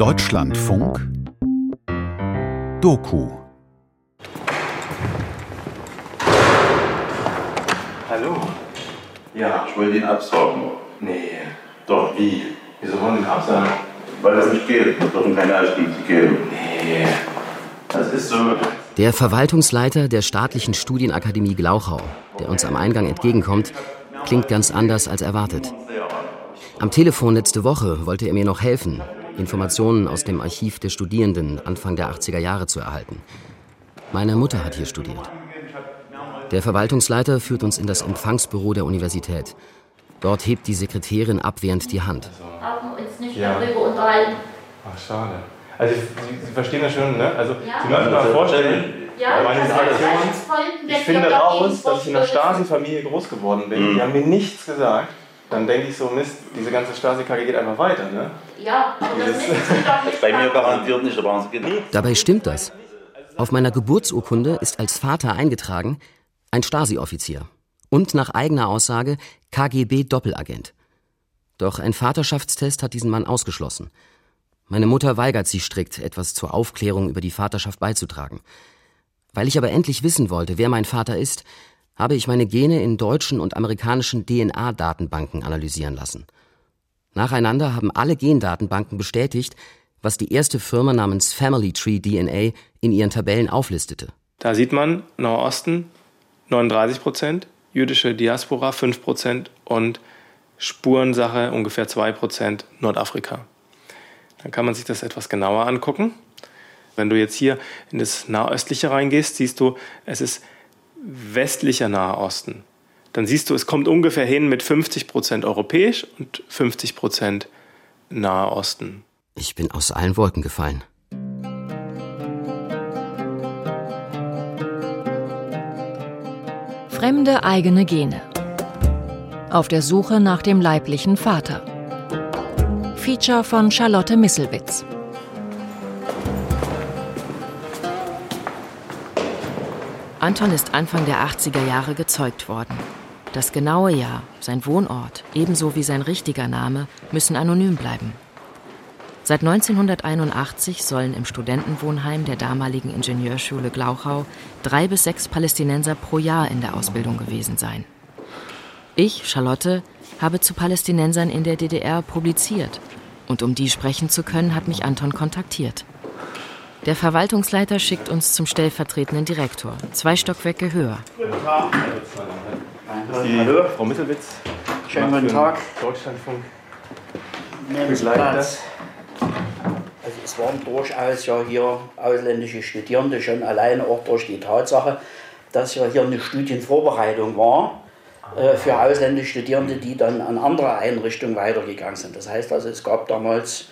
Deutschlandfunk Doku Hallo. Ja, ich wollte ihn absagen. Nee. Doch, wie? Wieso wollen Sie ihn absagen? Weil das nicht geht. Wir dürfen keine Auskunft geben. Nee. Das ist so. Der Verwaltungsleiter der staatlichen Studienakademie Glauchau, der uns am Eingang entgegenkommt, klingt ganz anders als erwartet. Am Telefon letzte Woche wollte er mir noch helfen, Informationen aus dem Archiv der Studierenden Anfang der 80er Jahre zu erhalten. Meine Mutter hat hier studiert. Der Verwaltungsleiter führt uns in das Empfangsbüro der Universität. Dort hebt die Sekretärin abwehrend die Hand. haben uns nicht Ja. darüber unterhalten. Ach, schade. Also, Sie, Sie verstehen das schon, ne? Also, Ja. Sie müssen sich mal vorstellen, Ja, meine folgenden ich finde raus, dass ich in einer. Stasi-Familie groß geworden bin. Mhm. Die haben mir nichts gesagt. Dann denke ich so, Mist, diese ganze Stasi-Kacke geht einfach weiter, ne? Ja, aber das nicht Bei mir garantiert nicht, aber es geht nicht. Dabei stimmt das. Auf meiner Geburtsurkunde ist als Vater eingetragen ein Stasi-Offizier und nach eigener Aussage KGB-Doppelagent. Doch ein Vaterschaftstest hat diesen Mann ausgeschlossen. Meine Mutter weigert sich strikt, etwas zur Aufklärung über die Vaterschaft beizutragen. Weil ich aber endlich wissen wollte, wer mein Vater ist, habe ich meine Gene in deutschen und amerikanischen DNA-Datenbanken analysieren lassen. Nacheinander haben alle Gendatenbanken bestätigt, was die erste Firma namens Family Tree DNA in ihren Tabellen auflistete. Da sieht man Nahosten 39 Prozent, jüdische Diaspora 5 Prozent und Spurensache ungefähr 2 Prozent Nordafrika. Dann kann man sich das etwas genauer angucken. Wenn du jetzt hier in das Nahöstliche reingehst, siehst du, es ist westlicher Nahe Osten. Dann siehst du, es kommt ungefähr hin mit 50 Prozent europäisch und 50 Prozent Nahe Osten. Ich bin aus allen Wolken gefallen. Fremde eigene Gene. Auf der Suche nach dem leiblichen Vater. Feature von Charlotte Misselwitz. Anton ist Anfang der 80er Jahre gezeugt worden. Das genaue Jahr, sein Wohnort, ebenso wie sein richtiger Name, müssen anonym bleiben. Seit 1981 sollen im Studentenwohnheim der damaligen Ingenieurschule Glauchau drei bis sechs Palästinenser pro Jahr in der Ausbildung gewesen sein. Ich, Charlotte, habe zu Palästinensern in der DDR publiziert. Und um die sprechen zu können, hat mich Anton kontaktiert. Der Verwaltungsleiter schickt uns zum stellvertretenden Direktor, zwei Stockwerke höher. Die Frau Misselwitz. Schönen guten Tag. Deutschlandfunk. Platz. Also es waren durchaus ja hier ausländische Studierende, schon alleine auch durch die Tatsache, dass ja hier eine Studienvorbereitung war äh, für ausländische Studierende, die dann an andere Einrichtungen weitergegangen sind. Das heißt also, es gab damals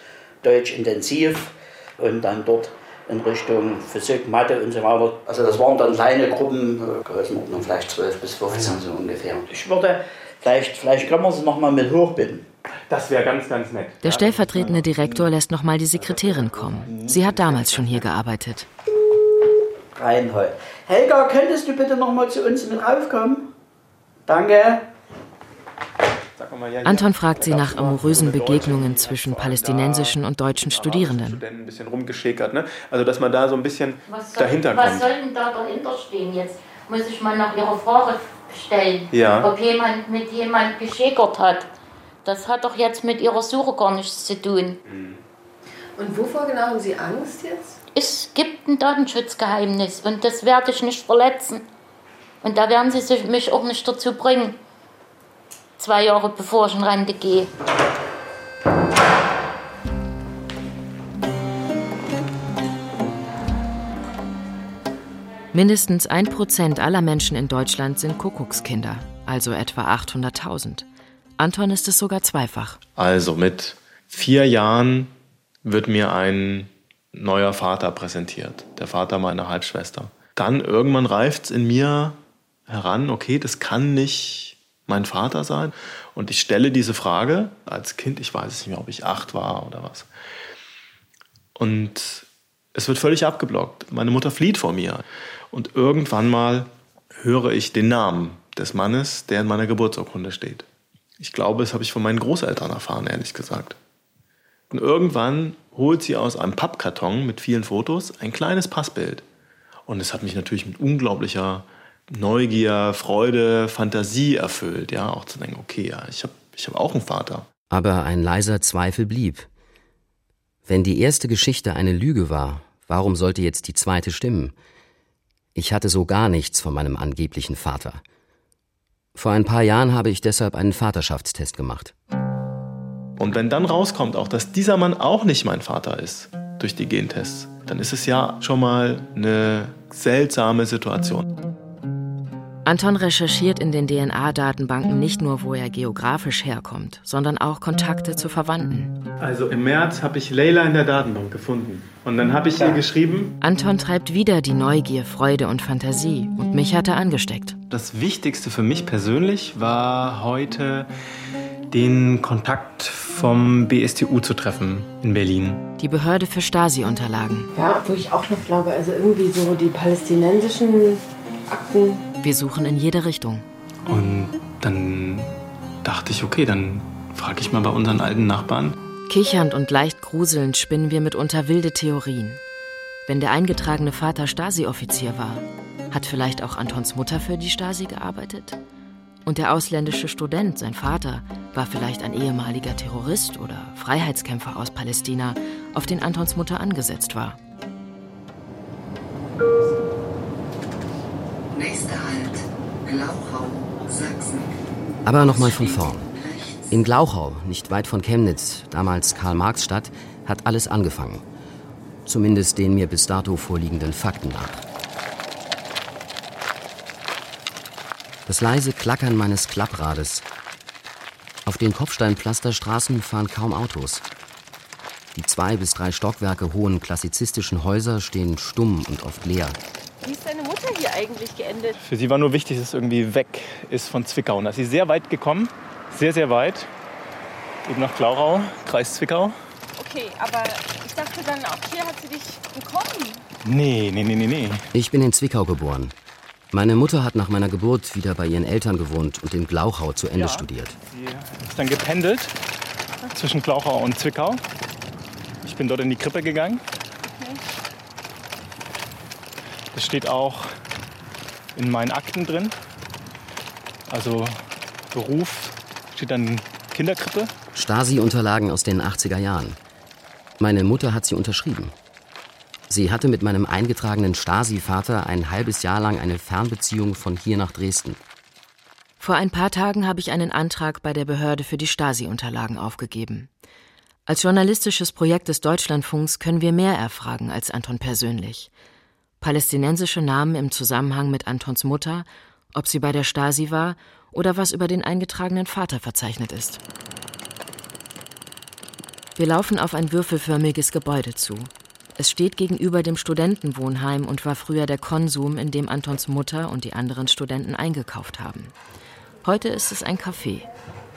Deutsch intensiv und dann dort in Richtung Physik, Mathe und so weiter. Also das waren dann kleine Gruppen, äh, Größenordnung vielleicht 12 bis 15 so ungefähr. Ich würde, vielleicht, vielleicht können wir sie nochmal mit hochbitten. Das wäre ganz, ganz nett. Der stellvertretende Direktor lässt nochmal die Sekretärin kommen. Sie hat damals schon hier gearbeitet. Reinhold. Helga, könntest du bitte noch mal zu uns mit raufkommen? Danke. Sag mal, ja, hier. Anton fragt sie nach amorösen Begegnungen zwischen palästinensischen und deutschen Studierenden. Studenten ein bisschen rumgeschickert, ne? Also dass man da so ein bisschen Was soll, dahinter was kommt. soll denn da dahinter stehen jetzt? Muss ich mal nach Ihrer Frage stellen, Ja. ob jemand mit jemand geschickert hat. Das hat doch jetzt mit Ihrer Suche gar nichts zu tun. Und wovor genau haben Sie Angst jetzt? Es gibt ein Datenschutzgeheimnis und das werde ich nicht verletzen. Und da werden Sie sich- mich auch nicht dazu bringen. Zwei Jahre bevor ich in Rente gehe. Mindestens ein Prozent aller Menschen in Deutschland sind Kuckuckskinder, also etwa 800.000. Anton ist es sogar zweifach. Also mit vier Jahren wird mir ein neuer Vater präsentiert, der Vater meiner Halbschwester. Dann irgendwann reift es in mir heran, okay, das kann nicht mein Vater sein. Und ich stelle diese Frage als Kind, ich weiß nicht mehr, ob ich acht war oder was. Und es wird völlig abgeblockt. Meine Mutter flieht vor mir. Und irgendwann mal höre ich den Namen des Mannes, der in meiner Geburtsurkunde steht. Ich glaube, das habe ich von meinen Großeltern erfahren, ehrlich gesagt. Und irgendwann holt sie aus einem Pappkarton mit vielen Fotos ein kleines Passbild. Und es hat mich natürlich mit unglaublicher Neugier, Freude, Fantasie erfüllt, ja, auch zu denken, okay, ja, ich habe ich hab auch einen Vater. Aber ein leiser Zweifel blieb. Wenn die erste Geschichte eine Lüge war, warum sollte jetzt die zweite stimmen? Ich hatte so gar nichts von meinem angeblichen Vater. Vor ein paar Jahren habe ich deshalb einen Vaterschaftstest gemacht. Und wenn dann rauskommt auch, dass dieser Mann auch nicht mein Vater ist, durch die Gentests, dann ist es ja schon mal eine seltsame Situation. Anton recherchiert in den DNA-Datenbanken nicht nur, wo er geografisch herkommt, sondern auch Kontakte zu Verwandten. Also im März habe ich Leila in der Datenbank gefunden. Und dann habe ich ihr geschrieben. Anton treibt wieder die Neugier, Freude und Fantasie. Und mich hat er angesteckt. Das Wichtigste für mich persönlich war heute den Kontakt vom BSTU zu treffen in Berlin. Die Behörde für Stasi-Unterlagen. Ja, wo ich auch noch glaube, also irgendwie so die palästinensischen Akten wir suchen in jede Richtung. Und dann dachte ich, okay, dann frage ich mal bei unseren alten Nachbarn. Kichernd und leicht gruselnd spinnen wir mitunter wilde Theorien. Wenn der eingetragene Vater Stasi-Offizier war, hat vielleicht auch Antons Mutter für die Stasi gearbeitet? Und der ausländische Student, sein Vater, war vielleicht ein ehemaliger Terrorist oder Freiheitskämpfer aus Palästina, auf den Antons Mutter angesetzt war. Nächster Halt, Glauchau, Sachsen. Aber nochmal von vorn. In Glauchau, nicht weit von Chemnitz, damals Karl-Marx-Stadt, hat alles angefangen. Zumindest den mir bis dato vorliegenden Fakten nach. Das leise Klackern meines Klapprades. Auf den Kopfsteinpflasterstraßen fahren kaum Autos. Die zwei bis drei Stockwerke hohen klassizistischen Häuser stehen stumm und oft leer. Wie ist deine Mutter hier eigentlich geendet? Für sie war nur wichtig, dass es irgendwie weg ist von Zwickau. Und da ist sie sehr weit gekommen, sehr, sehr weit. Eben nach Klauchau, Kreis Zwickau. Okay, aber ich dachte dann, auch hier hat sie dich bekommen. Nee, nee, nee, nee, nee. Ich bin in Zwickau geboren. Meine Mutter hat nach meiner Geburt wieder bei ihren Eltern gewohnt und in Glauchau zu Ende Ja. studiert. Sie ist dann gependelt zwischen Glauchau und Zwickau. Ich bin dort in die Krippe gegangen. Das steht auch in meinen Akten drin. Also Beruf steht dann Kinderkrippe. Stasi-Unterlagen aus den 80er Jahren. Meine Mutter hat sie unterschrieben. Sie hatte mit meinem eingetragenen Stasi-Vater ein halbes Jahr lang eine Fernbeziehung von hier nach Dresden. Vor ein paar Tagen habe ich einen Antrag bei der Behörde für die Stasi-Unterlagen aufgegeben. Als journalistisches Projekt des Deutschlandfunks können wir mehr erfragen als Anton persönlich. Palästinensische Namen im Zusammenhang mit Antons Mutter, ob sie bei der Stasi war oder was über den eingetragenen Vater verzeichnet ist. Wir laufen auf ein würfelförmiges Gebäude zu. Es steht gegenüber dem Studentenwohnheim und war früher der Konsum, in dem Antons Mutter und die anderen Studenten eingekauft haben. Heute ist es ein Café.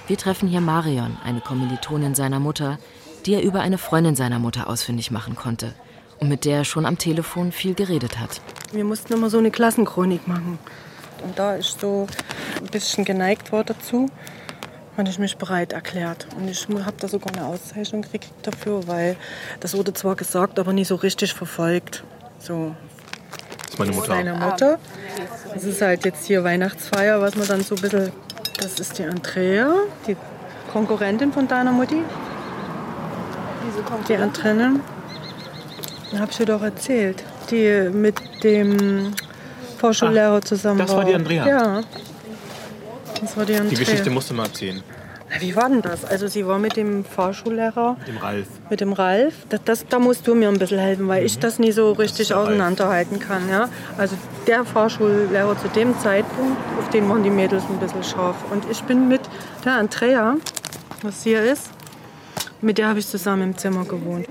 Wir treffen hier Marion, eine Kommilitonin seiner Mutter, die er über eine Freundin seiner Mutter ausfindig machen konnte und mit der er schon am Telefon viel geredet hat. Wir mussten immer so eine Klassenchronik machen. Und da ich so ein bisschen geneigt war dazu, habe ich mich bereit erklärt. Und ich habe da sogar eine Auszeichnung gekriegt dafür, weil das wurde zwar gesagt, aber nie so richtig verfolgt. So. Das ist meine Mutter. Meine Mutter. Das ist halt jetzt hier Weihnachtsfeier, was man dann so ein bisschen. Das ist die Andrea, die Konkurrentin von deiner Mutti. Die Andrea. Hab ich dir doch erzählt. Die mit dem Vorschullehrer zusammen das war die Andrea? Ja. Das war die Andrea. Die Geschichte musst du mal erzählen. Wie war denn das? Also sie war mit dem Fahrschullehrer, Mit dem Ralf. mit dem Ralf. Das, das, da musst du mir ein bisschen helfen, weil ich das nie so richtig der Ralf. auseinanderhalten kann. Ja? Also der Fahrschullehrer zu dem Zeitpunkt, auf den waren die Mädels ein bisschen scharf. Und ich bin mit der Andrea, was hier ist, mit der habe ich zusammen im Zimmer gewohnt.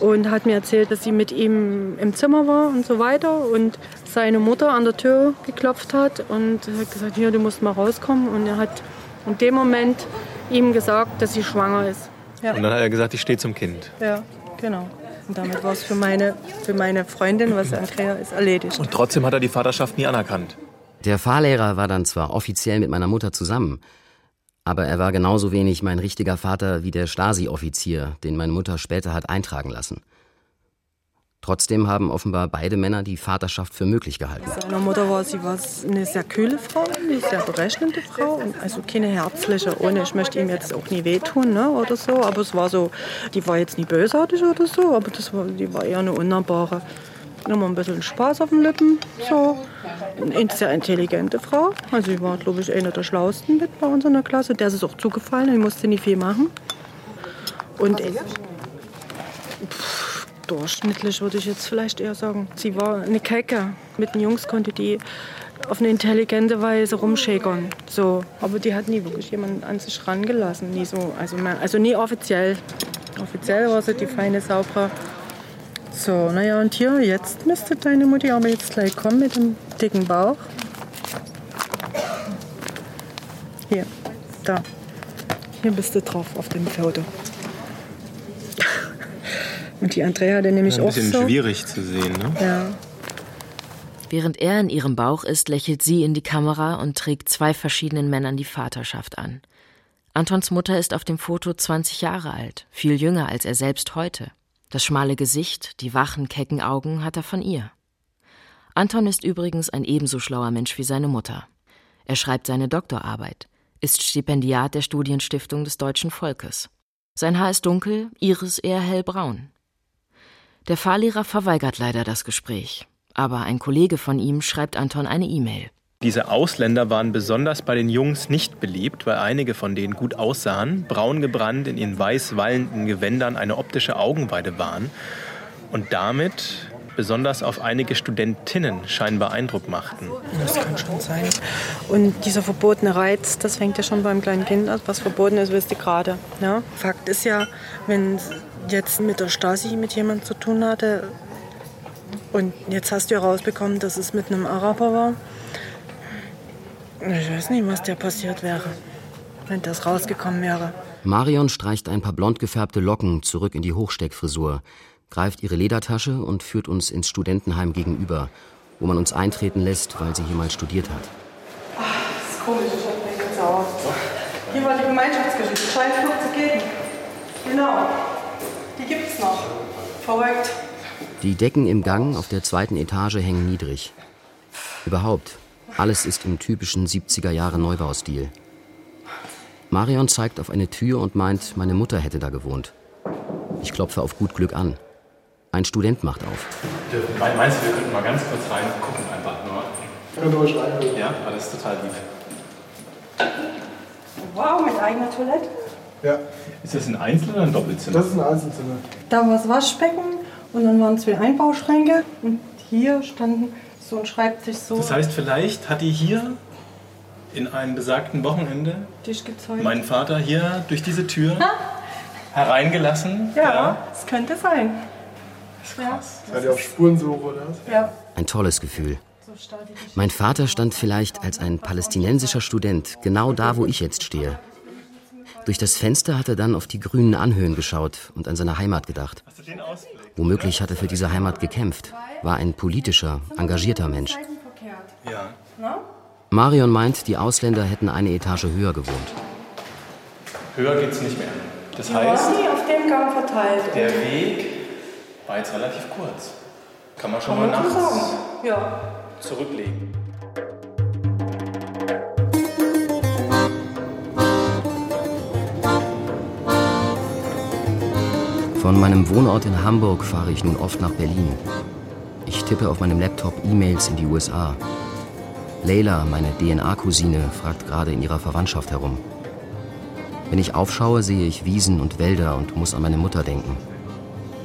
Und hat mir erzählt, dass sie mit ihm im Zimmer war und so weiter. Und seine Mutter an der Tür geklopft hat und hat gesagt, hier, du musst mal rauskommen. Und er hat in dem Moment ihm gesagt, dass sie schwanger ist. Ja, Und dann hat er gesagt, ich stehe zum Kind. ja genau. Und damit war es für meine, für meine Freundin, was Andrea ist, erledigt. Und trotzdem hat er die Vaterschaft nie anerkannt. Der Fahrlehrer war dann zwar offiziell mit meiner Mutter zusammen, Aber er war genauso wenig mein richtiger Vater wie der Stasi-Offizier, den meine Mutter später hat eintragen lassen. Trotzdem haben offenbar beide Männer die Vaterschaft für möglich gehalten. Seine Mutter war, sie war eine sehr kühle Frau, eine sehr berechnende Frau also keine herzliche. Ohne, ich möchte ihm jetzt auch nie wehtun ne, oder so, aber es war so, die war jetzt nie bösartig oder so, aber das war, die war eher eine unnahbare. Immer ein bisschen Spaß auf den Lippen, so. Eine sehr intelligente Frau. Also sie war, glaube ich, eine der schlauesten mit bei uns in der Klasse. Der ist es auch zugefallen, die musste nicht viel machen. Und pff, durchschnittlich würde ich jetzt vielleicht eher sagen. Sie war eine Kecke. Mit den Jungs konnte die auf eine intelligente Weise rumschäkern. So. Aber die hat nie wirklich jemanden an sich rangelassen. Nie so, also, also nie offiziell. Offiziell war sie die feine, saubere. So, naja, und hier, jetzt müsste deine Mutti aber jetzt gleich kommen mit dem dicken Bauch. Hier, da. Hier bist du drauf auf dem Foto. Und die Andrea hatte nämlich Ein auch bisschen so. schwierig zu sehen, ne? Ja. Während er in ihrem Bauch ist, lächelt sie in die Kamera und trägt zwei verschiedenen Männern die Vaterschaft an. Antons Mutter ist auf dem Foto 20 Jahre alt, viel jünger als er selbst heute. Das schmale Gesicht, die wachen, kecken Augen hat er von ihr. Anton ist übrigens ein ebenso schlauer Mensch wie seine Mutter. Er schreibt seine Doktorarbeit, ist Stipendiat der Studienstiftung des deutschen Volkes. Sein Haar ist dunkel, ihres eher hellbraun. Der Fahrlehrer verweigert leider das Gespräch, aber ein Kollege von ihm schreibt Anton eine E-Mail. Diese Ausländer waren besonders bei den Jungs nicht beliebt, weil einige von denen gut aussahen, braun gebrannt, in ihren weiß wallenden Gewändern eine optische Augenweide waren und damit besonders auf einige Studentinnen scheinbar Eindruck machten. Das kann schon sein. Und dieser verbotene Reiz, das fängt ja schon beim kleinen Kind an. Was verboten ist, wisst ihr gerade. Ja? Fakt ist ja, wenn jetzt mit der Stasi mit jemandem zu tun hatte und jetzt hast du herausbekommen, dass es mit einem Araber war. Ich weiß nicht, was der passiert wäre, wenn das rausgekommen wäre. Marion streicht ein paar blond gefärbte Locken zurück in die Hochsteckfrisur, greift ihre Ledertasche und führt uns ins Studentenheim gegenüber, wo man uns eintreten lässt, weil sie hier mal studiert hat. Das ist komisch, ich hab mir jetzt sauer. Hier war die Gemeinschaftsgeschichte, scheint es noch zu geben. Genau, die gibt's noch. Verrückt. Die Decken im Gang auf der zweiten Etage hängen niedrig. Überhaupt, alles ist im typischen 70er Jahre Neubaustil. Marion zeigt auf eine Tür und meint, meine Mutter hätte da gewohnt. Ich klopfe auf gut Glück an. Ein Student macht auf. Meinst du, wir könnten mal ganz kurz reingucken, einfach nur? Könnt ihr euch? Ja, ist total lieb. Wow, mit eigener Toilette. Ja, Ist das ein Einzel- oder ein Doppelzimmer? das ist ein Einzelzimmer. Da war das Waschbecken und dann waren zwei Einbauschränke und hier standen so ein Schreibtisch so Das heißt, vielleicht hat die hier in einem besagten Wochenende meinen Vater hier durch diese Tür hereingelassen. ja, es könnte sein. Ja, Seid ihr auf Spurensuche oder was? ja. Ein tolles Gefühl. Mein Vater stand vielleicht als ein palästinensischer Student genau da, wo ich jetzt stehe. Durch das Fenster hat er dann auf die grünen Anhöhen geschaut und an seine Heimat gedacht. Womöglich hat er für diese Heimat gekämpft, war ein politischer, engagierter Mensch. Ja. Marion meint, die Ausländer hätten eine Etage höher gewohnt. Höher geht's nicht mehr. Das Die heißt, nie auf dem Gang verteilt. der Weg war jetzt relativ kurz. Kann man schon Kann mal nachts. Ja. zurücklegen. Von meinem Wohnort in Hamburg fahre ich nun oft nach Berlin. Ich tippe auf meinem Laptop E-Mails in die USA. Leila, meine DNA-Cousine, fragt gerade in ihrer Verwandtschaft herum. Wenn ich aufschaue, sehe ich Wiesen und Wälder und muss an meine Mutter denken.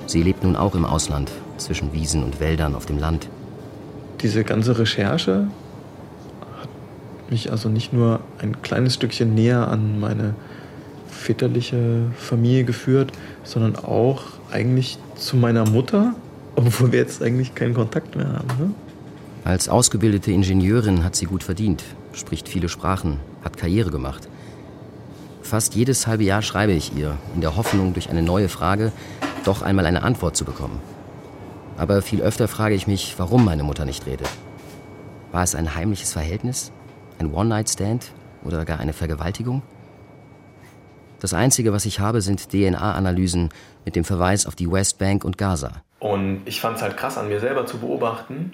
Sie lebt nun auch im Ausland, zwischen Wiesen und Wäldern auf dem Land. Diese ganze Recherche hat mich also nicht nur ein kleines Stückchen näher an meine väterliche Familie geführt, sondern auch eigentlich zu meiner Mutter, obwohl wir jetzt eigentlich keinen Kontakt mehr haben. Ne? Als ausgebildete Ingenieurin hat sie gut verdient, spricht viele Sprachen, hat Karriere gemacht. Fast jedes halbe Jahr schreibe ich ihr, in der Hoffnung, durch eine neue Frage doch einmal eine Antwort zu bekommen. Aber viel öfter frage ich mich, warum meine Mutter nicht redet. War es ein heimliches Verhältnis? Ein One-Night-Stand? Oder gar eine Vergewaltigung? Das Einzige, was ich habe, sind DNA-Analysen mit dem Verweis auf die Westbank und Gaza. Und ich fand es halt krass an mir selber zu beobachten,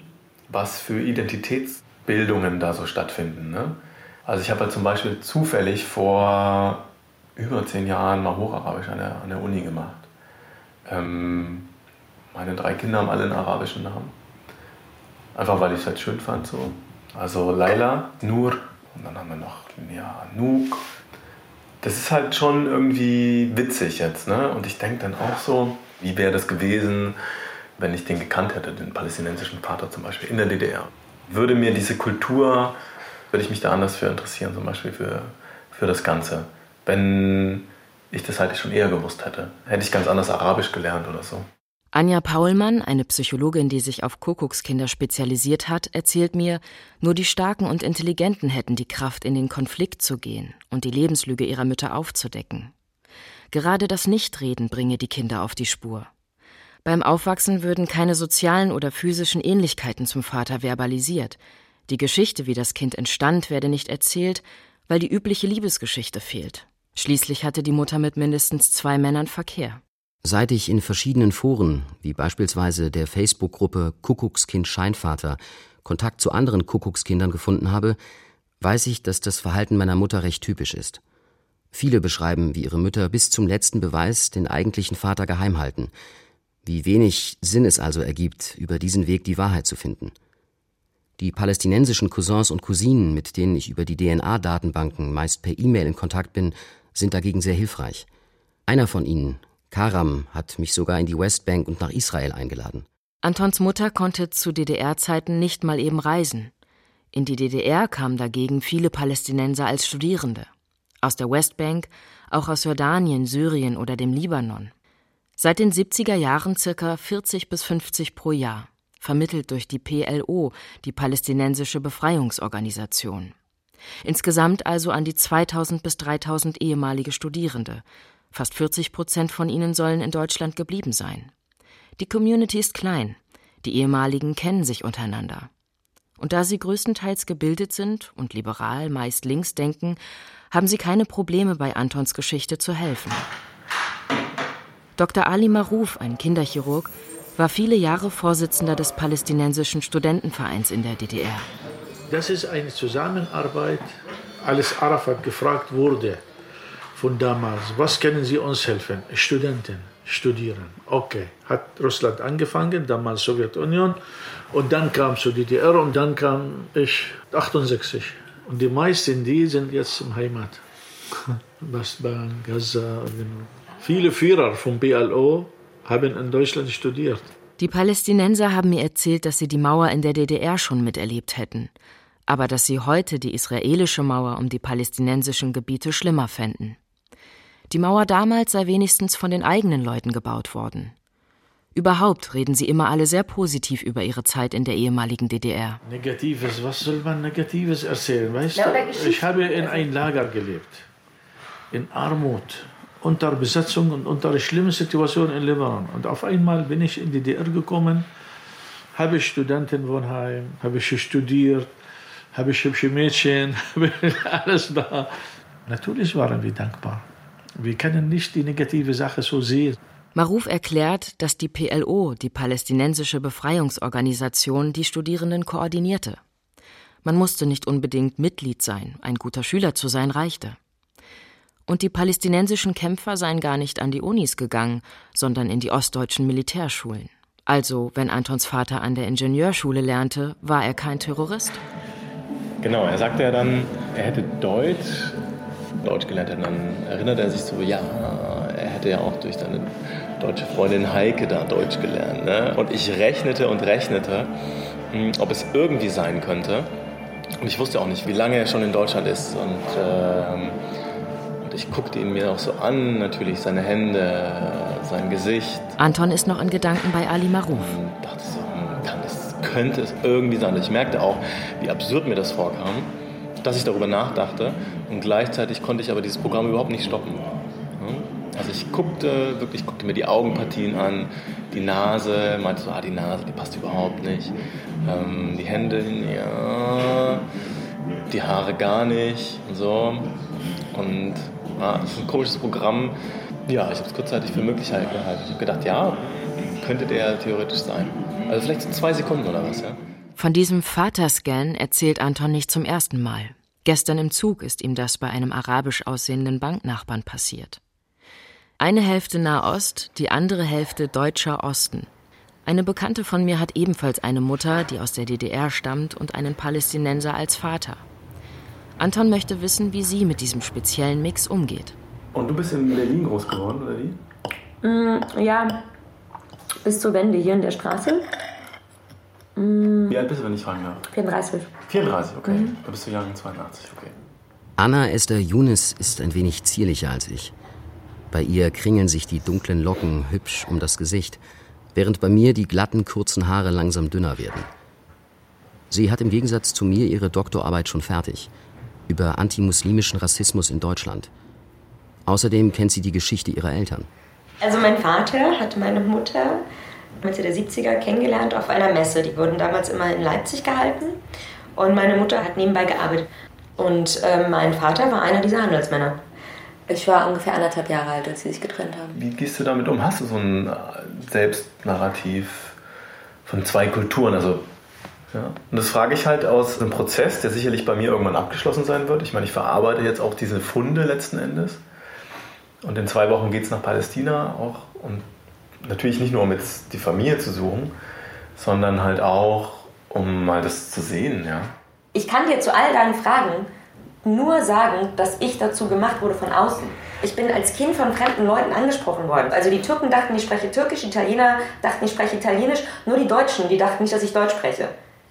was für Identitätsbildungen da so stattfinden. Ne? Also ich habe halt zum Beispiel zufällig vor über zehn Jahren mal Hocharabisch an der, an der Uni gemacht. Ähm, meine drei Kinder haben alle einen arabischen Namen. Einfach weil ich es halt schön fand. So. Also Laila, Nur und dann haben wir noch ja, Nuk. Das ist halt schon irgendwie witzig jetzt. Ne? Und ich denke dann auch so, wie wäre das gewesen, wenn ich den gekannt hätte, den palästinensischen Vater zum Beispiel in der DDR. Würde mir diese Kultur, würde ich mich da anders für interessieren, zum Beispiel für, für das Ganze. Wenn ich das halt schon eher gewusst hätte. Hätte ich ganz anders Arabisch gelernt oder so. Anja Paulmann, eine Psychologin, die sich auf Kuckuckskinder spezialisiert hat, erzählt mir, nur die Starken und Intelligenten hätten die Kraft, in den Konflikt zu gehen und die Lebenslüge ihrer Mütter aufzudecken. Gerade das Nichtreden bringe die Kinder auf die Spur. Beim Aufwachsen würden keine sozialen oder physischen Ähnlichkeiten zum Vater verbalisiert. Die Geschichte, wie das Kind entstand, werde nicht erzählt, weil die übliche Liebesgeschichte fehlt. Schließlich hatte die Mutter mit mindestens zwei Männern Verkehr. Seit ich in verschiedenen Foren, wie beispielsweise der Facebook-Gruppe Kuckuckskind Scheinvater, Kontakt zu anderen Kuckuckskindern gefunden habe, weiß ich, dass das Verhalten meiner Mutter recht typisch ist. Viele beschreiben, wie ihre Mütter bis zum letzten Beweis den eigentlichen Vater geheim halten, wie wenig Sinn es also ergibt, über diesen Weg die Wahrheit zu finden. Die palästinensischen Cousins und Cousinen, mit denen ich über die DNA-Datenbanken meist per E-Mail in Kontakt bin, sind dagegen sehr hilfreich. Einer von ihnen, Karam hat mich sogar in die Westbank und nach Israel eingeladen. Antons Mutter konnte zu DDR-Zeiten nicht mal eben reisen. In die DDR kamen dagegen viele Palästinenser als Studierende. Aus der Westbank, auch aus Jordanien, Syrien oder dem Libanon. Seit den 70er Jahren circa 40 bis 50 pro Jahr, vermittelt durch die PLO, die Palästinensische Befreiungsorganisation. Insgesamt also an die 2000 bis 3000 ehemalige Studierende, Fast 40 Prozent von ihnen sollen in Deutschland geblieben sein. Die Community ist klein. Die ehemaligen kennen sich untereinander. Und da sie größtenteils gebildet sind und liberal, meist links denken, haben sie keine Probleme bei Antons Geschichte zu helfen. Dr. Ali Maruf, ein Kinderchirurg, war viele Jahre Vorsitzender des palästinensischen Studentenvereins in der DDR. Das ist eine Zusammenarbeit, als Arafat gefragt wurde, von damals. Was können Sie uns helfen? Studenten studieren. Okay, hat Russland angefangen, damals Sowjetunion, und dann kam zur DDR und dann kam ich 68. Und die meisten, die sind jetzt im Heimat. Westbank, Gaza, genau. Viele Führer vom PLO haben in Deutschland studiert. Die Palästinenser haben mir erzählt, dass sie die Mauer in der DDR schon miterlebt hätten, aber dass sie heute die israelische Mauer um die palästinensischen Gebiete schlimmer fänden. Die Mauer damals sei wenigstens von den eigenen Leuten gebaut worden. Überhaupt reden sie immer alle sehr positiv über ihre Zeit in der ehemaligen DDR. Negatives, was soll man Negatives erzählen? Weißt du, ich habe in einem Lager gelebt. In Armut, unter Besetzung und unter schlimmen Situationen in Libanon. Und auf einmal bin ich in die DDR gekommen, habe Studentenwohnheim, habe ich studiert, habe ich hübsche Mädchen, habe alles da. Natürlich waren wir dankbar. Wir können nicht die negative Sache so sehen. Maruf erklärt, dass die PLO, die palästinensische Befreiungsorganisation, die Studierenden koordinierte. Man musste nicht unbedingt Mitglied sein, ein guter Schüler zu sein reichte. Und die palästinensischen Kämpfer seien gar nicht an die Unis gegangen, sondern in die ostdeutschen Militärschulen. Also, wenn Antons Vater an der Ingenieurschule lernte, war er kein Terrorist. Genau, er sagte ja dann, er hätte Deutsch Deutsch gelernt hat. Dann erinnert er sich so, ja, er hätte ja auch durch seine deutsche Freundin Heike da Deutsch gelernt. Ne? Und ich rechnete und rechnete, hm, ob es irgendwie sein könnte. Und ich wusste auch nicht, wie lange er schon in Deutschland ist. Und, ähm, und ich guckte ihn mir auch so an, natürlich seine Hände, sein Gesicht. Anton ist noch in Gedanken bei Ali Maruf. Und dachte so, hm, kann das, könnte es irgendwie sein. Ich merkte auch, wie absurd mir das vorkam dass ich darüber nachdachte und gleichzeitig konnte ich aber dieses Programm überhaupt nicht stoppen. Also ich guckte, wirklich guckte mir die Augenpartien an, die Nase, meinte so, ah, die Nase, die passt überhaupt nicht. Ähm, die Hände, ja, die Haare gar nicht und so. Und Ja, das ist ein komisches Programm. Ja, ich habe es kurzzeitig für möglich gehalten. Ich habe gedacht, ja, könnte der theoretisch sein. Also vielleicht so zwei Sekunden oder was, ja. Von diesem Vaterscan erzählt Anton nicht zum ersten Mal. Gestern im Zug ist ihm das bei einem arabisch aussehenden Banknachbarn passiert. Eine Hälfte Nahost, die andere Hälfte deutscher Osten. Eine Bekannte von mir hat ebenfalls eine Mutter, die aus der DDR stammt und einen Palästinenser als Vater. Anton möchte wissen, wie sie mit diesem speziellen Mix umgeht. Und du bist in Berlin groß geworden, oder wie? Mm, ja, bis zur Wende hier in der Straße. Mm, Wie alt bist du, wenn ich fragen darf? 34. 34, okay. Mhm. Da bist du Jahrgang 82, okay. Anna Esther Younes ist ein wenig zierlicher als ich. Bei ihr kringeln sich die dunklen Locken hübsch um das Gesicht, während bei mir die glatten, kurzen Haare langsam dünner werden. Sie hat im Gegensatz zu mir ihre Doktorarbeit schon fertig über antimuslimischen Rassismus in Deutschland. Außerdem kennt sie die Geschichte ihrer Eltern. Also mein Vater hatte meine Mutter Mitte der 70er kennengelernt auf einer Messe. Die wurden damals immer in Leipzig gehalten. Und meine Mutter hat nebenbei gearbeitet. Und äh, mein Vater war einer dieser Handelsmänner. Ich war ungefähr anderthalb Jahre alt, als sie sich getrennt haben. Wie gehst du damit um? Hast du so ein äh, Selbstnarrativ von zwei Kulturen? Also, ja. Und das frage ich halt aus einem Prozess, der sicherlich bei mir irgendwann abgeschlossen sein wird. Ich meine, ich verarbeite jetzt auch diese Funde letzten Endes. Und in zwei Wochen geht es nach Palästina auch. Und natürlich nicht nur, um jetzt die Familie zu suchen, sondern halt auch, um mal das zu sehen, ja. Ich kann dir zu all deinen Fragen nur sagen, dass ich dazu gemacht wurde von außen. Ich bin als Kind von fremden Leuten angesprochen worden. Also die Türken dachten, ich spreche Türkisch, die Italiener dachten, ich spreche Italienisch. Nur die Deutschen, die dachten nicht, dass ich Deutsch spreche.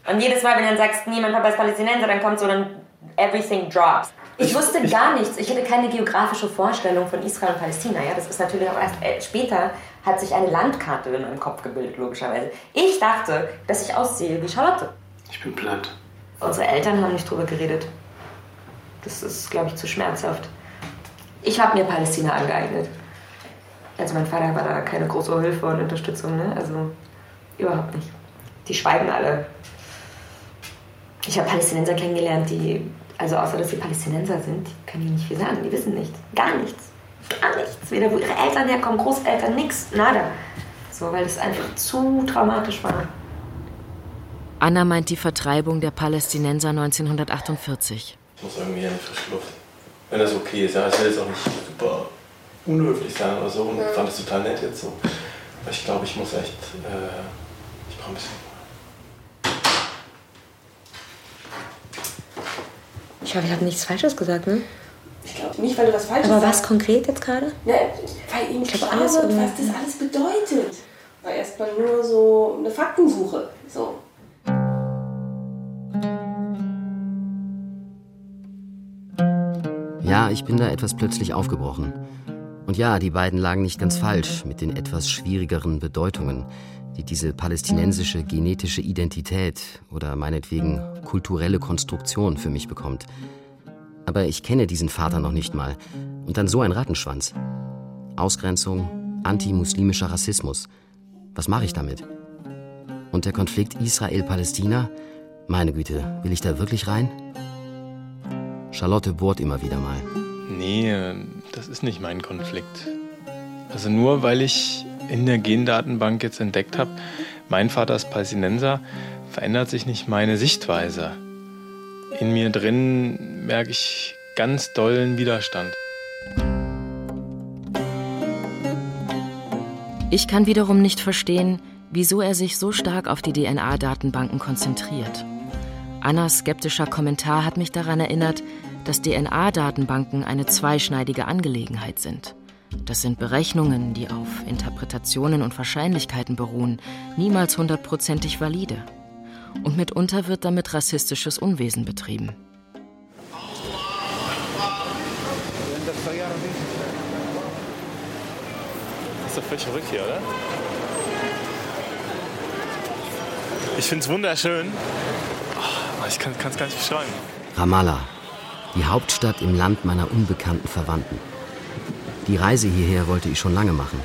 Und jedes Mal, wenn du dann sagst, niemand Papa ist Palästinenser, dann kommt so dann everything drops. Ich wusste gar nichts. Ich hatte keine geografische Vorstellung von Israel und Palästina. Ja, das ist natürlich auch erst äh, später hat sich eine Landkarte in meinem Kopf gebildet, logischerweise. Ich dachte, dass ich aussehe wie Charlotte. Ich bin platt. Unsere Eltern haben nicht drüber geredet. Das ist, glaube ich, zu schmerzhaft. Ich habe mir Palästina angeeignet. Also mein Vater war da keine große Hilfe und Unterstützung, ne? Also überhaupt nicht. Die schweigen alle. Ich habe Palästinenser kennengelernt, die, also außer dass sie Palästinenser sind, können die nicht viel sagen. Die wissen nichts. Gar nichts. Gar nichts. Weder wo ihre Eltern herkommen, Großeltern, nix, nada. So, weil es einfach zu traumatisch war. Anna meint die Vertreibung der Palästinenser 1948. Ich muss irgendwie in frische Luft. Wenn das okay ist, ja. Ich will jetzt auch nicht super unhöflich sein oder so. Und ich fand das total nett jetzt so. Aber ich glaube, ich muss echt. Äh, ich brauche ein bisschen. Ich hoffe, ich habe nichts Falsches gesagt, ne? Ich glaube nicht, weil du was Falsches Aber was sagst. konkret jetzt gerade? Ja, weil ihm Ich klar alles wird, was das alles bedeutet. War erstmal nur so eine Faktensuche. So. Ja, ich bin da etwas plötzlich aufgebrochen. Und ja, die beiden lagen nicht ganz falsch mit den etwas schwierigeren Bedeutungen, die diese palästinensische genetische Identität oder meinetwegen kulturelle Konstruktion für mich bekommt. Aber ich kenne diesen Vater noch nicht mal. Und dann so ein Rattenschwanz. Ausgrenzung, antimuslimischer Rassismus. Was mache ich damit? Und der Konflikt Israel-Palästina? Meine Güte, will ich da wirklich rein? Charlotte bohrt immer wieder mal. Nee, äh, das ist nicht mein Konflikt. Also nur weil ich in der Gendatenbank jetzt entdeckt habe, mein Vater ist Palästinenser, verändert sich nicht meine Sichtweise. In mir drin merke ich ganz dollen Widerstand. Ich kann wiederum nicht verstehen, wieso er sich so stark auf die DNA-Datenbanken konzentriert. Annas skeptischer Kommentar hat mich daran erinnert, dass DNA-Datenbanken eine zweischneidige Angelegenheit sind. Das sind Berechnungen, die auf Interpretationen und Wahrscheinlichkeiten beruhen, niemals hundertprozentig valide. Und mitunter wird damit rassistisches Unwesen betrieben. Das ist doch völlig verrückt hier, oder? Ich finde es wunderschön. Oh, ich kann es gar nicht beschreiben. Ramallah, die Hauptstadt im Land meiner unbekannten Verwandten. Die Reise hierher wollte ich schon lange machen.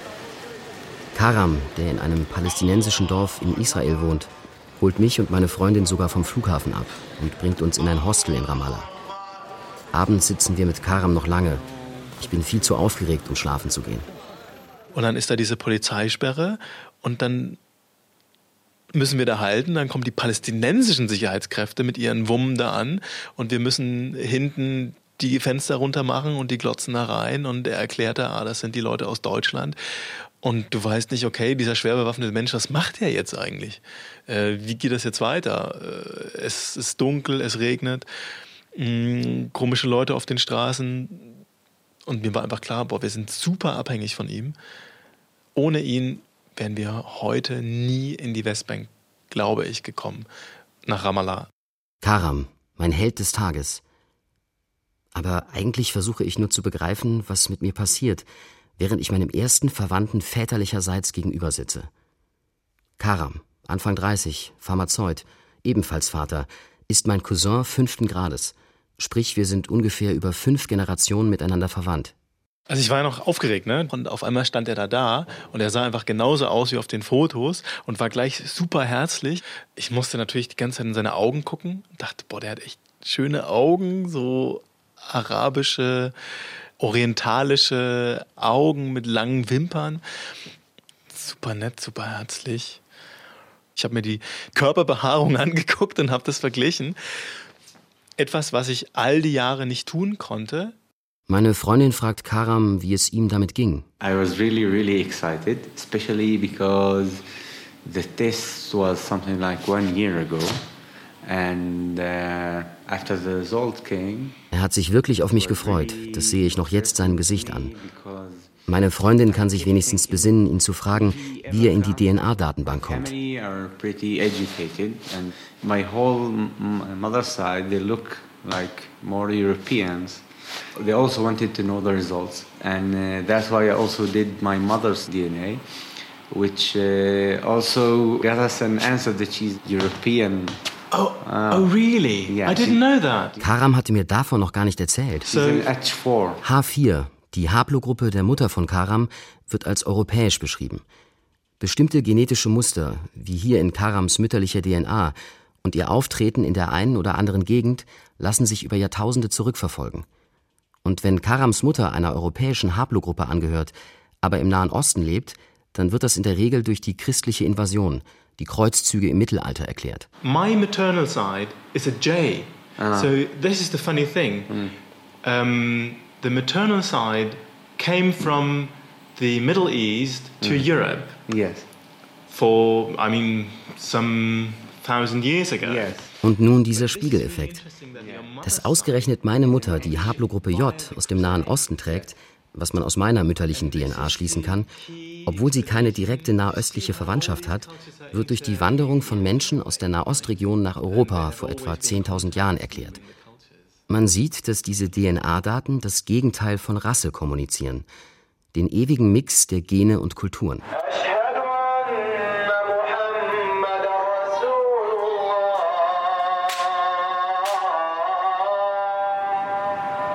Karam, der in einem palästinensischen Dorf in Israel wohnt, holt mich und meine Freundin sogar vom Flughafen ab und bringt uns in ein Hostel in Ramallah. Abends sitzen wir mit Karam noch lange Ich bin viel zu aufgeregt, um schlafen zu gehen. Und dann ist da diese Polizeisperre und dann müssen wir da halten. Dann kommen die palästinensischen Sicherheitskräfte mit ihren Wummen da an und wir müssen hinten die Fenster runter machen und die glotzen da rein und er erklärt da, ah, das sind die Leute aus Deutschland. Und du weißt nicht, okay, dieser schwer bewaffnete Mensch, was macht er jetzt eigentlich? Äh, wie geht das jetzt weiter? Äh, es ist dunkel, es regnet, mh, mm, komische Leute auf den Straßen. Und mir war einfach klar, boah, wir sind super abhängig von ihm. Ohne ihn wären wir heute nie in die Westbank, glaube ich, gekommen, nach Ramallah. Karam, mein Held des Tages. Aber eigentlich versuche ich nur zu begreifen, was mit mir passiert, während ich meinem ersten Verwandten väterlicherseits gegenüber sitze. Karam, Anfang 30, Pharmazeut, ebenfalls Vater, ist mein Cousin fünften Grades. Sprich, wir sind ungefähr über fünf Generationen miteinander verwandt. Also ich war ja noch aufgeregt, ne? Und auf einmal stand er da da und er sah einfach genauso aus wie auf den Fotos und war gleich super herzlich. Ich musste natürlich die ganze Zeit in seine Augen gucken und dachte, boah, der hat echt schöne Augen, so arabische, orientalische Augen mit langen Wimpern. Super nett, super herzlich. Ich habe mir die Körperbehaarung angeguckt und habe das verglichen. Etwas, was ich all die Jahre nicht tun konnte. Meine Freundin fragt Karam, wie es ihm damit ging. I was really, really excited, especially because the test was something like one year ago. And uh, er hat sich wirklich auf mich gefreut. Das sehe ich noch jetzt seinem Gesicht an. Meine Freundin kann sich wenigstens besinnen, ihn zu fragen, wie er in die DNA-Datenbank kommt. Like more Europeans. They also wanted to know the results, and uh, that's why I also did my mother's DNA, which uh, also got us an answer that she's European Oh, uh, oh really? Yeah, I didn't know that. Karam hatte mir davon noch gar nicht erzählt. So, H4. H4, die Haplogruppe der Mutter von Karam, wird als europäisch beschrieben. Bestimmte genetische Muster, wie hier in Karams mütterlicher DNA, und ihr Auftreten in der einen oder anderen Gegend lassen sich über Jahrtausende zurückverfolgen. Und wenn Karams Mutter einer europäischen Haplogruppe angehört, aber im Nahen Osten lebt, dann wird das in der Regel durch die christliche Invasion – die Kreuzzüge im Mittelalter erklärt. My maternal side is a J. Ah. So this is the funny thing. Mm. Um, the maternal side came from the Middle East to mm. Europe. Yes. For, I mean, some thousand years ago. Yes. Und nun dieser Spiegeleffekt. Dass ausgerechnet meine Mutter die Haplogruppe J aus dem Nahen Osten trägt, was man aus meiner mütterlichen DNA schließen kann, obwohl sie keine direkte nahöstliche Verwandtschaft hat, wird durch die Wanderung von Menschen aus der Nahostregion nach Europa vor etwa 10.000 Jahren erklärt. Man sieht, dass diese DNA-Daten das Gegenteil von Rasse kommunizieren, den ewigen Mix der Gene und Kulturen.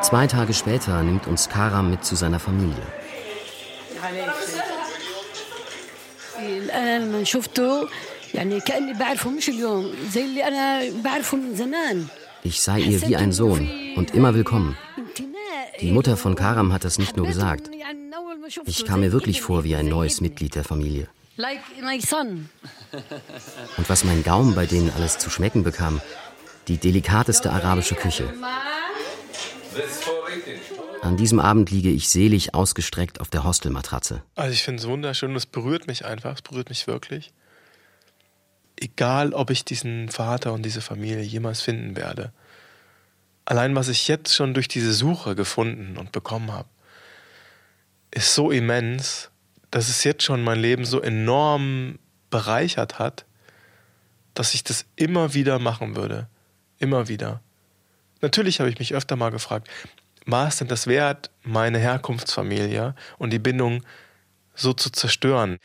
Zwei Tage später nimmt uns Karam mit zu seiner Familie. Ich sei ihr wie ein Sohn und immer willkommen. Die Mutter von Karam hat das nicht nur gesagt. Ich kam mir wirklich vor wie ein neues Mitglied der Familie. Und was mein Gaumen bei denen alles zu schmecken bekam, die delikateste arabische Küche. An diesem Abend liege ich selig ausgestreckt auf der Hostelmatratze. Also ich finde es wunderschön, es berührt mich einfach, es berührt mich wirklich. Egal, ob ich diesen Vater und diese Familie jemals finden werde. Allein was ich jetzt schon durch diese Suche gefunden und bekommen habe, ist so immens, dass es jetzt schon mein Leben so enorm bereichert hat, dass ich das immer wieder machen würde. Immer wieder. Natürlich habe ich mich öfter mal gefragt, war es denn das wert, meine Herkunftsfamilie und die Bindung so zu zerstören?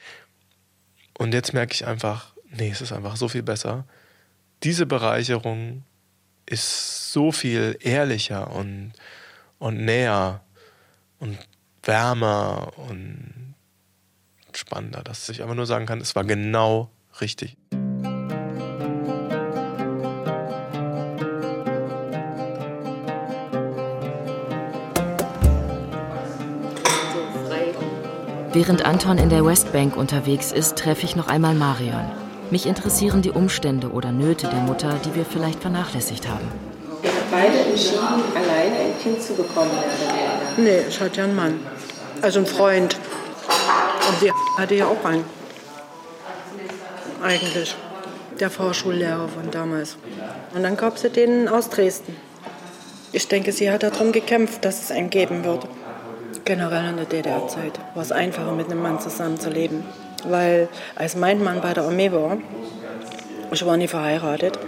Und jetzt merke ich einfach, nee, es ist einfach so viel besser. Diese Bereicherung ist so viel ehrlicher und, und näher und wärmer und spannender, dass ich einfach nur sagen kann, es war genau richtig. Während Anton in der Westbank unterwegs ist, treffe ich noch einmal Marion. Mich interessieren die Umstände oder Nöte der Mutter, die wir vielleicht vernachlässigt haben. Ihr habt beide entschieden, alleine ein Kind zu bekommen. Nee, ich hatte ja einen Mann. Also einen Freund. Und die hatte ja auch einen. Eigentlich. Der Vorschullehrer von damals. Und dann gab es den aus Dresden. Ich denke, sie hat darum gekämpft, dass es einen geben würde. Generell in der DDR-Zeit war es einfacher, mit einem Mann zusammenzuleben. Weil als mein Mann bei der Armee war, ich war nie verheiratet,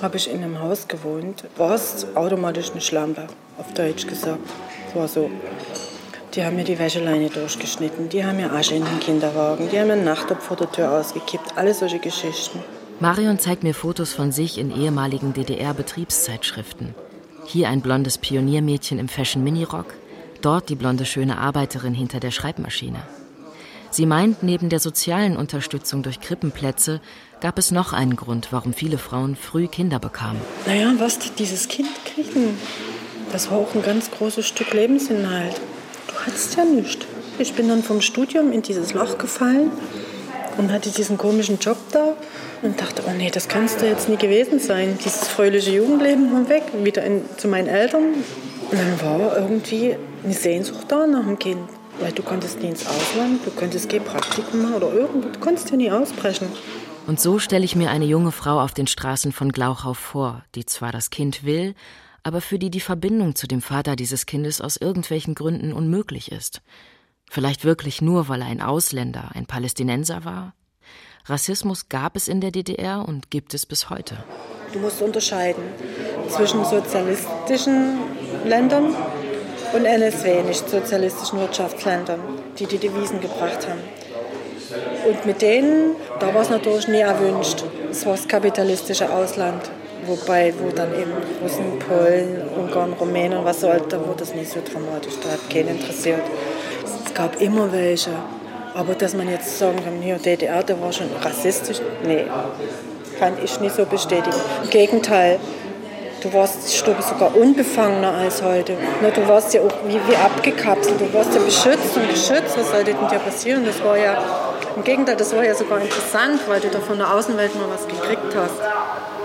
habe ich in einem Haus gewohnt, war es automatisch eine Schlampe, auf Deutsch gesagt. War so. Die haben mir die Wäscheleine durchgeschnitten, die haben mir Asche in den Kinderwagen, die haben mir einen Nachttopf vor der Tür ausgekippt, alle solche Geschichten. Marion zeigt mir Fotos von sich in ehemaligen DDR-Betriebszeitschriften. Hier ein blondes Pioniermädchen im Fashion-Minirock, dort die blonde schöne Arbeiterin hinter der Schreibmaschine. Sie meint, neben der sozialen Unterstützung durch Krippenplätze gab es noch einen Grund, warum viele Frauen früh Kinder bekamen. Naja, was dieses Kind kriegen, das war auch ein ganz großes Stück Lebensinhalt. Du hattest ja nichts. Ich bin dann vom Studium in dieses Loch gefallen und hatte diesen komischen Job da und dachte, oh nee, das kannst du jetzt nie gewesen sein. Dieses fröhliche Jugendleben war weg, wieder in, zu meinen Eltern. Und dann war irgendwie eine Sehnsucht da nach dem Kind. Weil du konntest nie ins Ausland, du konntest kein Praktikum machen oder irgendwo, du konntest ja nie ausbrechen. Und so stelle ich mir eine junge Frau auf den Straßen von Glauchau vor, die zwar das Kind will, aber für die die Verbindung zu dem Vater dieses Kindes aus irgendwelchen Gründen unmöglich ist. Vielleicht wirklich nur, weil er ein Ausländer, ein Palästinenser war? Rassismus gab es in der DDR und gibt es bis heute. Du musst unterscheiden zwischen sozialistischen Ländern und NSW, nicht sozialistischen Wirtschaftsländern, die die Devisen gebracht haben. Und mit denen, da war es natürlich nie erwünscht. Es war das kapitalistische Ausland. Wobei, wo dann eben Russen, Polen, Ungarn, Rumänen, was so, da wurde es nicht so dramatisch. Da hat keinen interessiert. Es gab immer welche. Aber dass man jetzt sagen kann, hier DDR, der war schon rassistisch, nee, kann ich nicht so bestätigen. Im Gegenteil, du warst glaube, sogar unbefangener als heute. Du warst ja auch wie, wie abgekapselt, du warst ja beschützt und geschützt, was sollte denn dir passieren? Das war ja, im Gegenteil, das war ja sogar interessant, weil du da von der Außenwelt mal was gekriegt hast.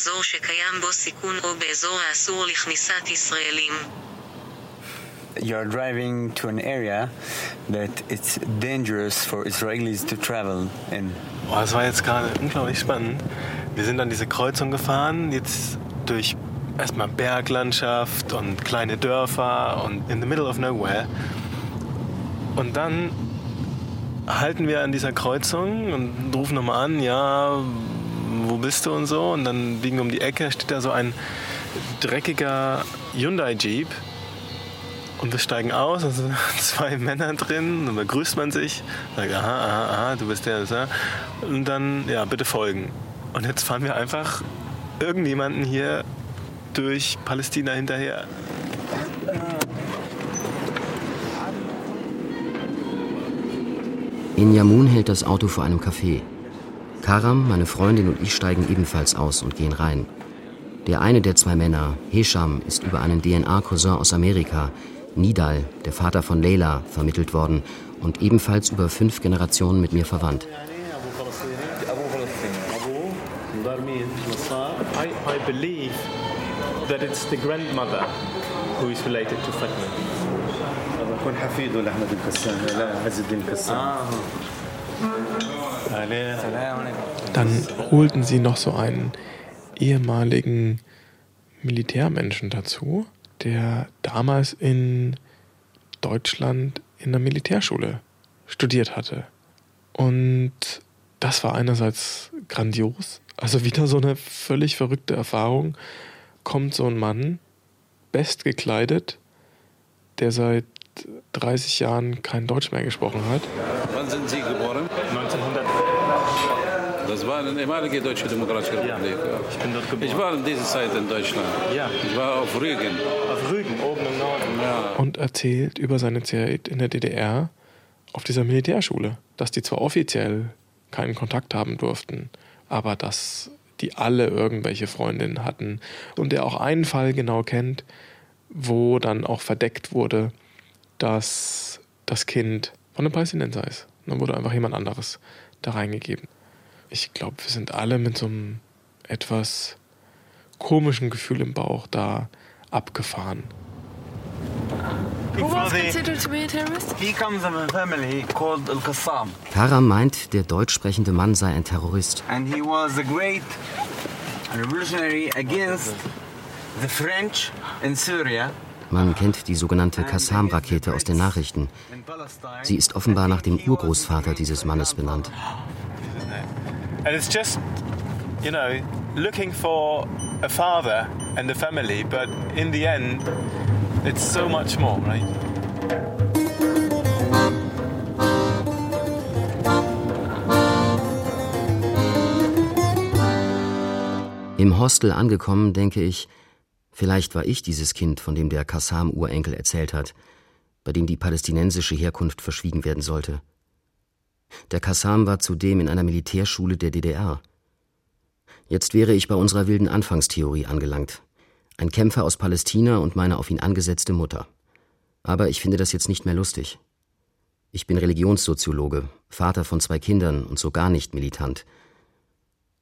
באזור שקיים בו סיכון או באזור האסור לכניסת ישראלים. You're driving to an area that it's dangerous for Israelis to travel in. Boah, das war jetzt gerade unglaublich spannend. Wir sind an diese Kreuzung gefahren, jetzt durch erstmal Berglandschaft und kleine Dörfer und in the middle of nowhere. Und dann halten wir an dieser Kreuzung und rufen nochmal an, ja, wo bist du und so. Und dann biegen um die Ecke, steht da so ein dreckiger Hyundai Jeep. Und wir steigen aus, sind zwei Männer drin, dann begrüßt man sich, sagt, aha, aha, aha, du bist der, der. Und dann, ja, bitte folgen. Und jetzt fahren wir einfach irgendjemanden hier durch Palästina hinterher. In Yamun hält das Auto vor einem Café. Karam, meine Freundin und ich steigen ebenfalls aus und gehen rein. Der eine der zwei Männer, Hesham, ist über einen DNA-Cousin aus Amerika, Nidal, der Vater von Leila, vermittelt worden und ebenfalls über fünf Generationen mit mir verwandt. I, I believe that it's the grandmother who is related to Fatma. بكون حفيده لأحمد القسام لا عز الدين القسام dann holten sie noch so einen ehemaligen Militärmenschen dazu, der damals in Deutschland in der Militärschule studiert hatte. Und das war einerseits grandios, also wieder so eine völlig verrückte Erfahrung. Kommt so ein Mann, bestgekleidet, der seit 30 Jahren kein Deutsch mehr gesprochen hat. Wann sind Sie geboren? 1900. Das war eine ehemalige Deutsche Demokratische Republik. Ja, ich bin dort geboren. Ich war in dieser Zeit in Deutschland. Ja. Ich war auf Rügen. Auf Rügen, oben im Norden. Ja. Und erzählt über seine Zeit in der DDR auf dieser Militärschule, dass die zwar offiziell keinen Kontakt haben durften, aber dass die alle irgendwelche Freundinnen hatten und der auch einen Fall genau kennt, wo dann auch verdeckt wurde, dass das Kind von einem Palästinenser ist. Dann wurde einfach jemand anderes da reingegeben. Ich glaube, wir sind alle mit so einem etwas komischen Gefühl im Bauch da abgefahren. Who was considered to be a terrorist? He comes from a family called Al-Qassam. Kara meint, der deutsch sprechende Mann sei ein Terrorist. And he was a great revolutionary against the French in Syria. Man kennt die sogenannte Qassam-Rakete aus den Nachrichten. Sie ist offenbar nach dem Urgroßvater dieses Mannes benannt. And it's just, you know, looking for a father and a family, but in the end, it's so much more, right? Im Hostel angekommen, denke ich, vielleicht war ich dieses Kind, von dem der Qassam-Urenkel erzählt hat, bei dem die palästinensische Herkunft verschwiegen werden sollte. Der Qassam war zudem in einer Militärschule der DDR. Jetzt wäre ich bei unserer wilden Anfangstheorie angelangt. Ein Kämpfer aus Palästina und meine auf ihn angesetzte Mutter. Aber ich finde das jetzt nicht mehr lustig. Ich bin Religionssoziologe, Vater von zwei Kindern und so gar nicht militant.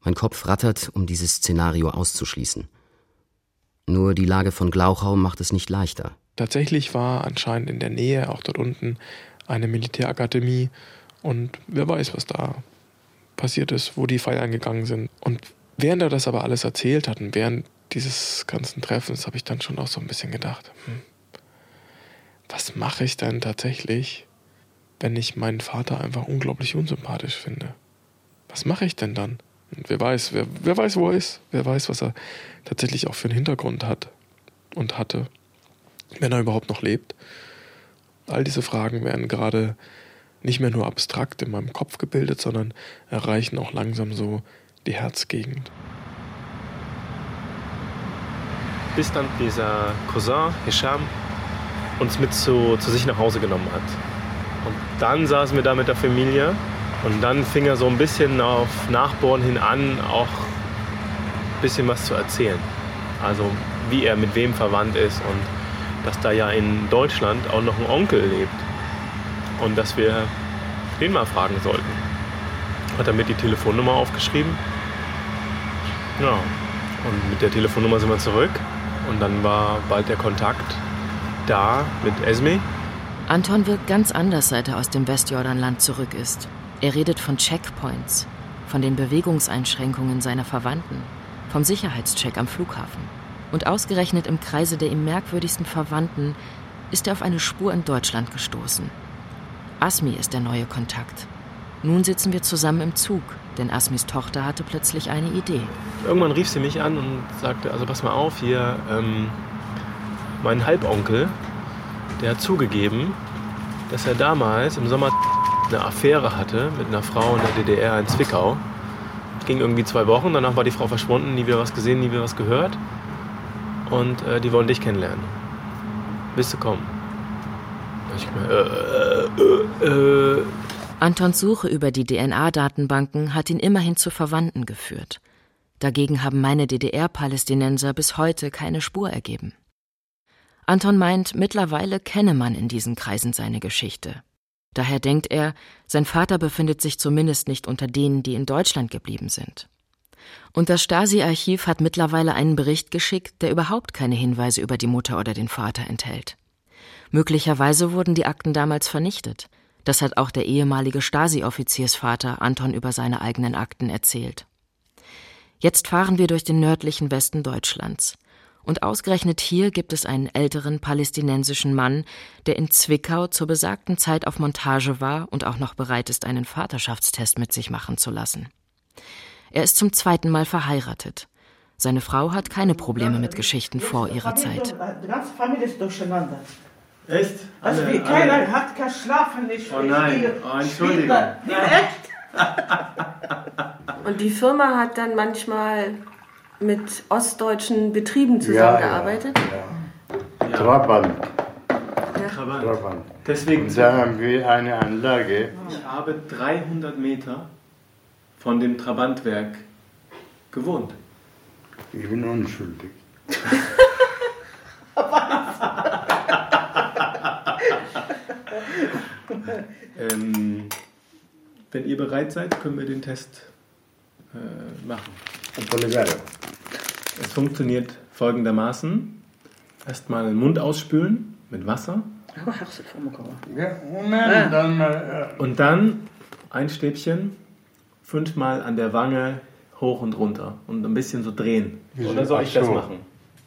Mein Kopf rattert, um dieses Szenario auszuschließen. Nur die Lage von Glauchau macht es nicht leichter. Tatsächlich war anscheinend in der Nähe, auch dort unten, eine Militärakademie und wer weiß, was da passiert ist, wo die feiern gegangen sind. Und während er das aber alles erzählt hat und während dieses ganzen Treffens habe ich dann schon auch so ein bisschen gedacht, hm, was mache ich denn tatsächlich, wenn ich meinen Vater einfach unglaublich unsympathisch finde? Was mache ich denn dann? Und wer weiß, wer, wer weiß, wo er ist, wer weiß, was er tatsächlich auch für einen Hintergrund hat und hatte, wenn er überhaupt noch lebt. All diese Fragen werden gerade nicht mehr nur abstrakt in meinem Kopf gebildet, sondern erreichen auch langsam so die Herzgegend. Bis dann dieser Cousin Hisham uns mit zu, zu sich nach Hause genommen hat. Und dann saßen wir da mit der Familie und dann fing er so ein bisschen auf Nachbohren hin an, auch ein bisschen was zu erzählen. Also wie er mit wem verwandt ist und dass da ja in Deutschland auch noch ein Onkel lebt und dass wir den mal fragen sollten. Hat er mit die Telefonnummer aufgeschrieben. Ja, und mit der Telefonnummer sind wir zurück und dann war bald der Kontakt da mit Esme. Anton wirkt ganz anders, seit er aus dem Westjordanland zurück ist. Er redet von Checkpoints, von den Bewegungseinschränkungen seiner Verwandten, vom Sicherheitscheck am Flughafen. Und ausgerechnet im Kreise der ihm merkwürdigsten Verwandten ist er auf eine Spur in Deutschland gestoßen. Asmi ist der neue Kontakt. Nun sitzen wir zusammen im Zug, denn Asmis Tochter hatte plötzlich eine Idee. Irgendwann rief sie mich an und sagte, also pass mal auf, hier, ähm, mein Halbonkel, der hat zugegeben, dass er damals im Sommer eine Affäre hatte mit einer Frau in der DDR in Zwickau. Ging irgendwie zwei Wochen, danach war die Frau verschwunden, nie wieder was gesehen, nie wieder was gehört. Und äh, die wollen dich kennenlernen. Willst du kommen? Ich, äh, äh, äh, Antons Suche über die DNA-Datenbanken hat ihn immerhin zu Verwandten geführt. Dagegen haben meine DDR-Palästinenser bis heute keine Spur ergeben. Anton meint, mittlerweile kenne man in diesen Kreisen seine Geschichte. Daher denkt er, sein Vater befindet sich zumindest nicht unter denen, die in Deutschland geblieben sind. Und das Stasi-Archiv hat mittlerweile einen Bericht geschickt, der überhaupt keine Hinweise über die Mutter oder den Vater enthält. Möglicherweise wurden die Akten damals vernichtet. Das hat auch der ehemalige Stasi-Offiziersvater Anton über seine eigenen Akten erzählt. Jetzt fahren wir durch den nördlichen Westen Deutschlands. Und ausgerechnet hier gibt es einen älteren palästinensischen Mann, der in Zwickau zur besagten Zeit auf Montage war und auch noch bereit ist, einen Vaterschaftstest mit sich machen zu lassen. Er ist zum zweiten Mal verheiratet. Seine Frau hat keine Probleme mit Geschichten vor ihrer Zeit. Die ganze Familie ist durcheinander. Echt? Also Alle- wie, keiner alle- hat kein Schlafen nicht. Oh nein, oh, Entschuldigung. Ja? Und die Firma hat dann manchmal mit ostdeutschen Betrieben zusammengearbeitet. Trabant. Trabant. Trabant. Deswegen Und da haben wir eine Anlage. Ich habe 300 Meter von dem Trabantwerk gewohnt. Ich bin unschuldig. ähm, wenn ihr bereit seid, können wir den Test äh, machen. Es funktioniert folgendermaßen. Erstmal den Mund ausspülen mit Wasser. Moment, dann mal. Und dann ein Stäbchen fünfmal an der Wange hoch und runter und ein bisschen so drehen. Oder soll ich das so. machen?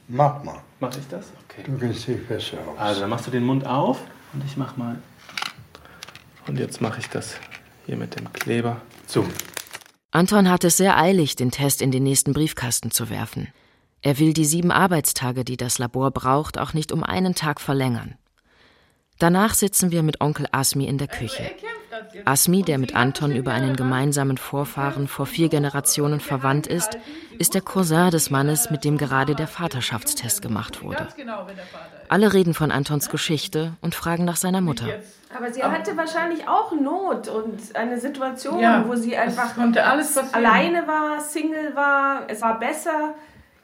Mach mal. Mach ich das? Okay. Du kennst dich besser aus. Also dann machst du den Mund auf und ich mach mal. Und jetzt mache ich das hier mit dem Kleber zu. Anton hat es sehr eilig, den Test in den nächsten Briefkasten zu werfen. Er will die sieben Arbeitstage, die das Labor braucht, auch nicht um einen Tag verlängern. Danach sitzen wir mit Onkel Asmi in der Küche. Asmi, der mit Anton über einen gemeinsamen Vorfahren vor vier Generationen verwandt ist, ist der Cousin des Mannes, mit dem gerade der Vaterschaftstest gemacht wurde. Alle reden von Antons Geschichte und fragen nach seiner Mutter. Aber sie hatte wahrscheinlich auch Not und eine Situation, Ja, wo sie einfach alleine war, Single war. Es war besser,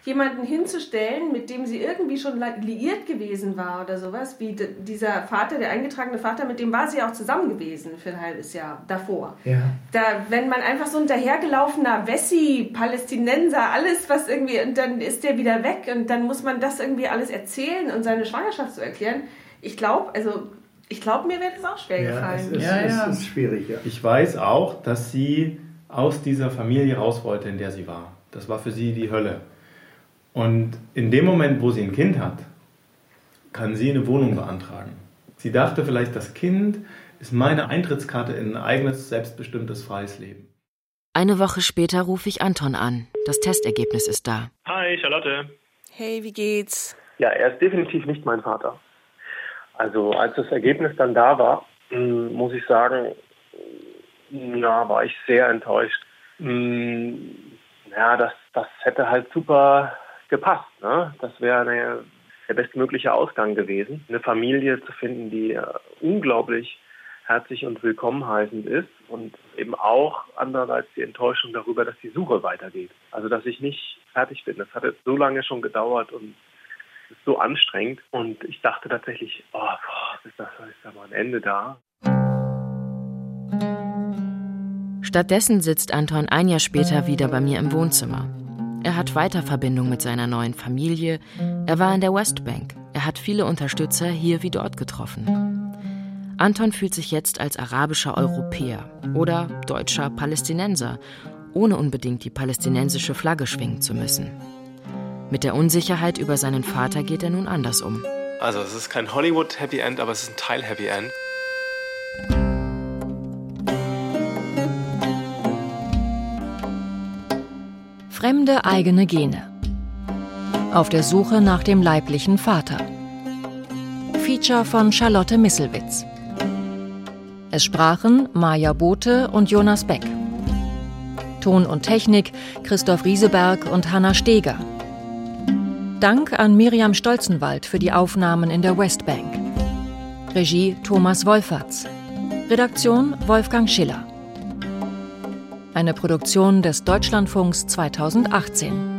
jemanden hinzustellen, mit dem sie irgendwie schon liiert gewesen war oder sowas, wie dieser Vater, der eingetragene Vater, mit dem war sie auch zusammen gewesen für ein halbes Jahr davor. Ja. Da, wenn man einfach so ein dahergelaufener Wessi, Palästinenser, alles was irgendwie, und dann ist der wieder weg und dann muss man das irgendwie alles erzählen und seine Schwangerschaft zu erklären. Ich glaube, also ich glaube, mir wäre das auch schwer gefallen. es ist schwierig, ja. Ich weiß auch, dass sie aus dieser Familie raus wollte, in der sie war. Das war für sie die Hölle. Und in dem Moment, wo sie ein Kind hat, kann sie eine Wohnung beantragen. Sie dachte vielleicht, das Kind ist meine Eintrittskarte in ein eigenes, selbstbestimmtes, freies Leben. Eine Woche später rufe ich Anton an. Das Testergebnis ist da. Hi, Charlotte. Hey, wie geht's? Ja, er ist definitiv nicht mein Vater. Also als das Ergebnis dann da war, mh, muss ich sagen, mh, ja, war ich sehr enttäuscht. Mh, Ja, das, das hätte halt super gepasst. Ne? Das wäre der bestmögliche Ausgang gewesen. Eine Familie zu finden, die äh, unglaublich herzlich und willkommen heißend ist und eben auch andererseits die Enttäuschung darüber, dass die Suche weitergeht. Also dass ich nicht fertig bin. Das hat jetzt so lange schon gedauert und ist so anstrengend und ich dachte tatsächlich, oh, boah, ist, das, ist da mal ein Ende da. Stattdessen sitzt Anton ein Jahr später wieder bei mir im Wohnzimmer. Er hat Weiterverbindung mit seiner neuen Familie. Er war in der Westbank. Er hat viele Unterstützer hier wie dort getroffen. Anton fühlt sich jetzt als arabischer Europäer oder deutscher Palästinenser, ohne unbedingt die palästinensische Flagge schwingen zu müssen. Mit der Unsicherheit über seinen Vater geht er nun anders um. Also es ist kein Hollywood Happy End, aber es ist ein Teil Happy End. Fremde eigene Gene. Auf der Suche nach dem leiblichen Vater. Feature von Charlotte Misselwitz. Es sprachen Maja Bote und Jonas Beck. Ton und Technik Christoph Rieseberg und Hanna Steger. Dank an Miriam Stolzenwald für die Aufnahmen in der Westbank. Regie Thomas Wolferts. Redaktion Wolfgang Schiller. Eine Produktion des Deutschlandfunks 2018.